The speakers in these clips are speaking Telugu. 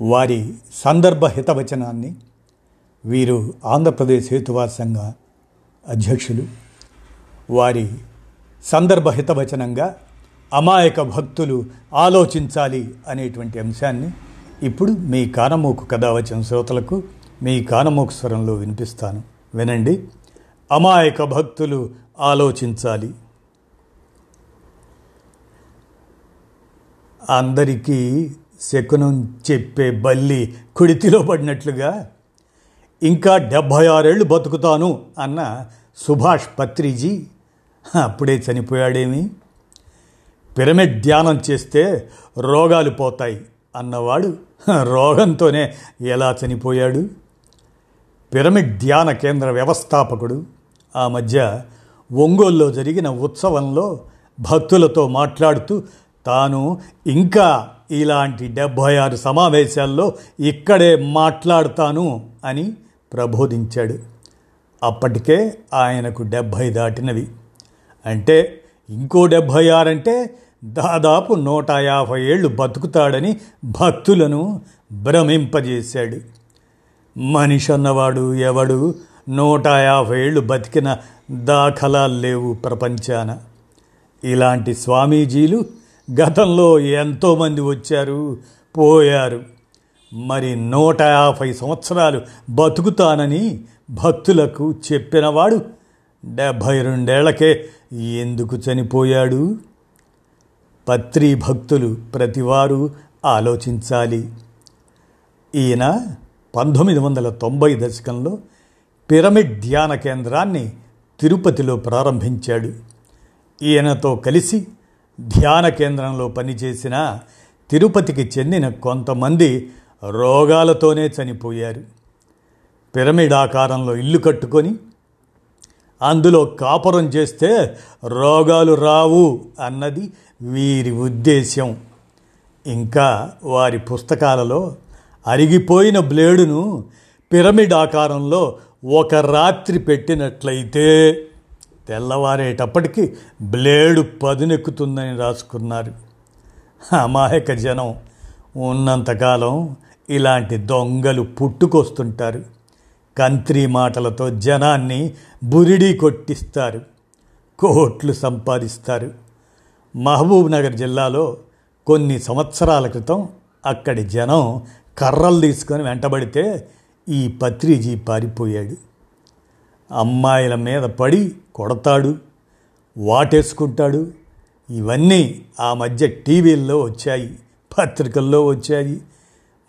వారి సందర్భ హితవచనాన్ని వీరు ఆంధ్రప్రదేశ్ హేతువార సంఘ అధ్యక్షులు. వారి సందర్భ హితవచనంగా అమాయక భక్తులు ఆలోచించాలి అనేటువంటి అంశాన్ని ఇప్పుడు మీ కానమూకు కథావచన శ్రోతలకు మీ కానమూకు స్వరంలో వినిపిస్తాను. వినండి. అమాయక భక్తులు ఆలోచించాలి. అందరికీ శకునం చెప్పే బల్లి కుడితిలో పడినట్లుగా ఇంకా డెబ్భై ఆరేళ్ళు బతుకుతాను అన్న సుభాష్ పత్రిజీ అప్పుడే చనిపోయాడేమి? పిరమిడ్ ధ్యానం చేస్తే రోగాలు పోతాయి అన్నవాడు రోగంతోనే ఎలా చనిపోయాడు? పిరమిడ్ ధ్యాన కేంద్ర వ్యవస్థాపకుడు ఆ మధ్య ఒంగోలులో జరిగిన ఉత్సవంలో భక్తులతో మాట్లాడుతూ తాను ఇంకా ఇలాంటి డెబ్భై ఆరు సమావేశాల్లో ఇక్కడే మాట్లాడతాను అని ప్రబోధించాడు. అప్పటికే ఆయనకు డెబ్భై దాటినవి. అంటే ఇంకో డెబ్భై ఆరంటే దాదాపు నూట యాభై ఏళ్ళు బతుకుతాడని భక్తులను భ్రమింపజేశాడు. మనిషి అన్నవాడు ఎవడు? నూట యాభై ఏళ్ళు బతికిన దాఖలాలు లేవు ప్రపంచాన. ఇలాంటి స్వామీజీలు గతంలో ఎంతోమంది వచ్చారు పోయారు. మరి నూట యాభై సంవత్సరాలు బతుకుతానని భక్తులకు చెప్పినవాడు డెబ్భై రెండేళ్ళకే ఎందుకు చనిపోయాడు? పత్రి భక్తులు ప్రతివారు ఆలోచించాలి. ఈయన పంతొమ్మిది వందల తొంభై దశకంలో పిరమిడ్ ధ్యాన కేంద్రాన్ని తిరుపతిలో ప్రారంభించాడు. ఈయనతో కలిసి ధ్యాన కేంద్రంలో పనిచేసిన తిరుపతికి చెందిన కొంతమంది రోగాలతోనే చనిపోయారు. పిరమిడ్ ఆకారంలో ఇల్లు కట్టుకొని అందులో కాపురం చేస్తే రోగాలు రావు అన్నది వీరి ఉద్దేశ్యం. ఇంకా వారి పుస్తకాలలో అరిగిపోయిన బ్లేడును పిరమిడ్ ఆకారంలో ఒక రాత్రి పెట్టినట్లయితే తెల్లవారేటప్పటికి బ్లేడు పదునెక్కుతుందని రాసుకున్నారు. అమాయక జనం ఉన్నంతకాలం ఇలాంటి దొంగలు పుట్టుకొస్తుంటారు. కంత్రి మాటలతో జనాన్ని బురిడి కొట్టిస్తారు. కోట్లు సంపాదిస్తారు. మహబూబ్ నగర్ జిల్లాలో కొన్ని సంవత్సరాల క్రితం అక్కడి జనం కర్రలు తీసుకొని వెంటబడితే ఈ పత్రిజీ పారిపోయాడు. అమ్మాయిల మీద పడి కొడతాడు వాటేసుకుంటాడు. ఇవన్నీ ఆ మధ్య టీవీల్లో వచ్చాయి పత్రికల్లో వచ్చాయి.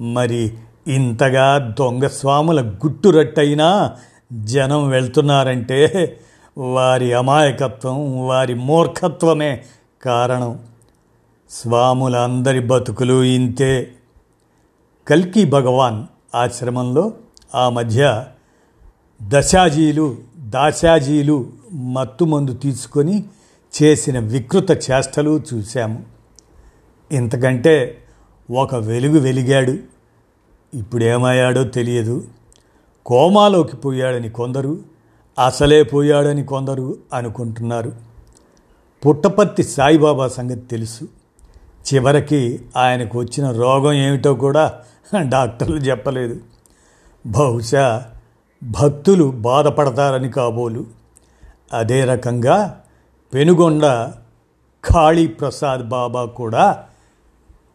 మరి ఇంతగా దొంగ స్వాముల గుట్టురట్టయినా జనం వెళ్తున్నారంటే వారి అమాయకత్వం వారి మూర్ఖత్వమే కారణం. స్వాముల అందరి బతుకులు ఇంతే. కల్కి భగవాన్ ఆశ్రమంలో ఆ మధ్య దశాజీలు దాశాజీలు మత్తుమందు తీసుకొని చేసిన వికృత చేష్టలు చూశాము. ఇంతకంటే ఒక వెలుగు వెలిగాడు. ఇప్పుడేమయ్యాడో తెలియదు. కోమాలోకి పోయాడని కొందరు అసలే పోయాడని కొందరు అనుకుంటున్నారు. పుట్టపర్తి సాయిబాబా సంగతి తెలుసు. చివరికి ఆయనకు వచ్చిన రోగం ఏమిటో కూడా డాక్టర్లు చెప్పలేదు. బహుశా భక్తులు బాధపడతారని కాబోలు. అదే రకంగా పెనుగొండ కాళీప్రసాద్ బాబా కూడా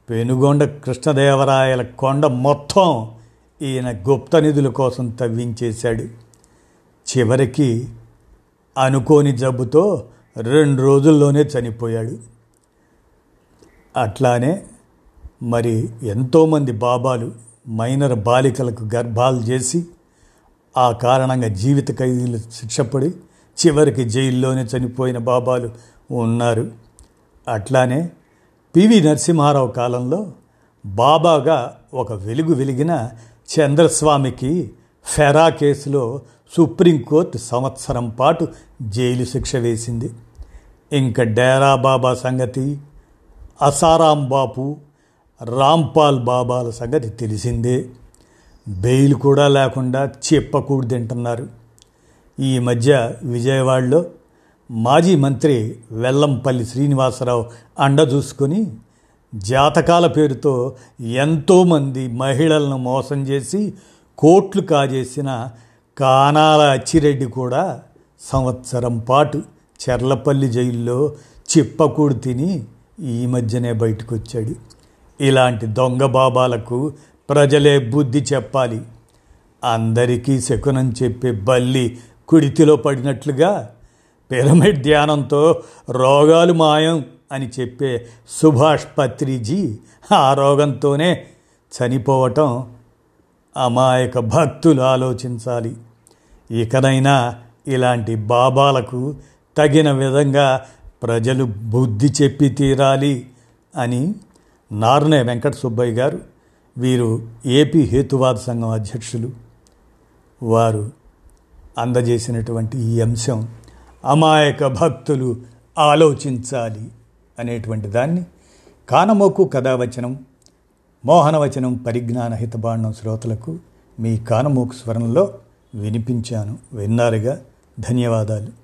పెనుగొండ కృష్ణదేవరాయల కొండ మొత్తం ఈయన గుప్త నిధుల కోసం తవ్వించేశాడు. చివరికి అనుకోని జబ్బుతో రెండు రోజుల్లోనే చనిపోయాడు. అట్లానే మరి ఎంతోమంది బాబాలు మైనర్ బాలికలకు గర్భాలు చేసి ఆ కారణంగా జీవిత ఖైదీలు శిక్షపడి చివరికి జైల్లోనే చనిపోయిన బాబాలు ఉన్నారు. అట్లానే పివి నరసింహారావు కాలంలో బాబాగా ఒక వెలుగు వెలిగిన చంద్రస్వామికి ఫెరా కేసులో సుప్రీంకోర్టు సంవత్సరం పాటు జైలు శిక్ష వేసింది. ఇంకా డేరా బాబా సంగతి అసారాం బాపు రాంపాల్ బాబాల సంగతి తెలిసిందే. బెయిల్ కూడా లేకుండా చెప్పకూడదు తింటున్నారు. ఈ మధ్య విజయవాడలో మాజీ మంత్రి వెల్లంపల్లి శ్రీనివాసరావు అండ చూసుకొని జాతకాల పేరుతో ఎంతోమంది మహిళలను మోసం చేసి కోట్లు కాజేసిన కానాల అచ్చిరెడ్డి కూడా సంవత్సరం పాటు చెర్లపల్లి జైల్లో చిప్పకూడు తిని ఈ మధ్యనే బయటకు వచ్చాడు ఇలాంటి దొంగ బాబాలకు ప్రజలే బుద్ధి చెప్పాలి. అందరికీ శకునం చెప్పే బల్లి కుడితిలో పడినట్లుగా పిరమిడ్ ధ్యానంతో రోగాలు మాయం అని చెప్పే సుభాష్ పత్రిజీ ఆ రోగంతోనే చనిపోవటం అమాయక భక్తులు ఆలోచించాలి. ఇకనైనా ఇలాంటి బాబాలకు తగిన విధంగా ప్రజలు బుద్ధి చెప్పి తీరాలి అని నారునే వెంకట సుబ్బయ్య గారు వీరు ఏపీ హేతువాద సంఘం అధ్యక్షులు. వారు అందజేసినటువంటి ఈ అంశం అమాయక భక్తులు ఆలోచించాలి అనేటువంటి దాన్ని కానమోకు కథావచనం మోహనవచనం పరిజ్ఞాన హితబాండం శ్రోతలకు మీ కానమోకు స్వరంలో వినిపించాను. విన్నారుగా ధన్యవాదాలు.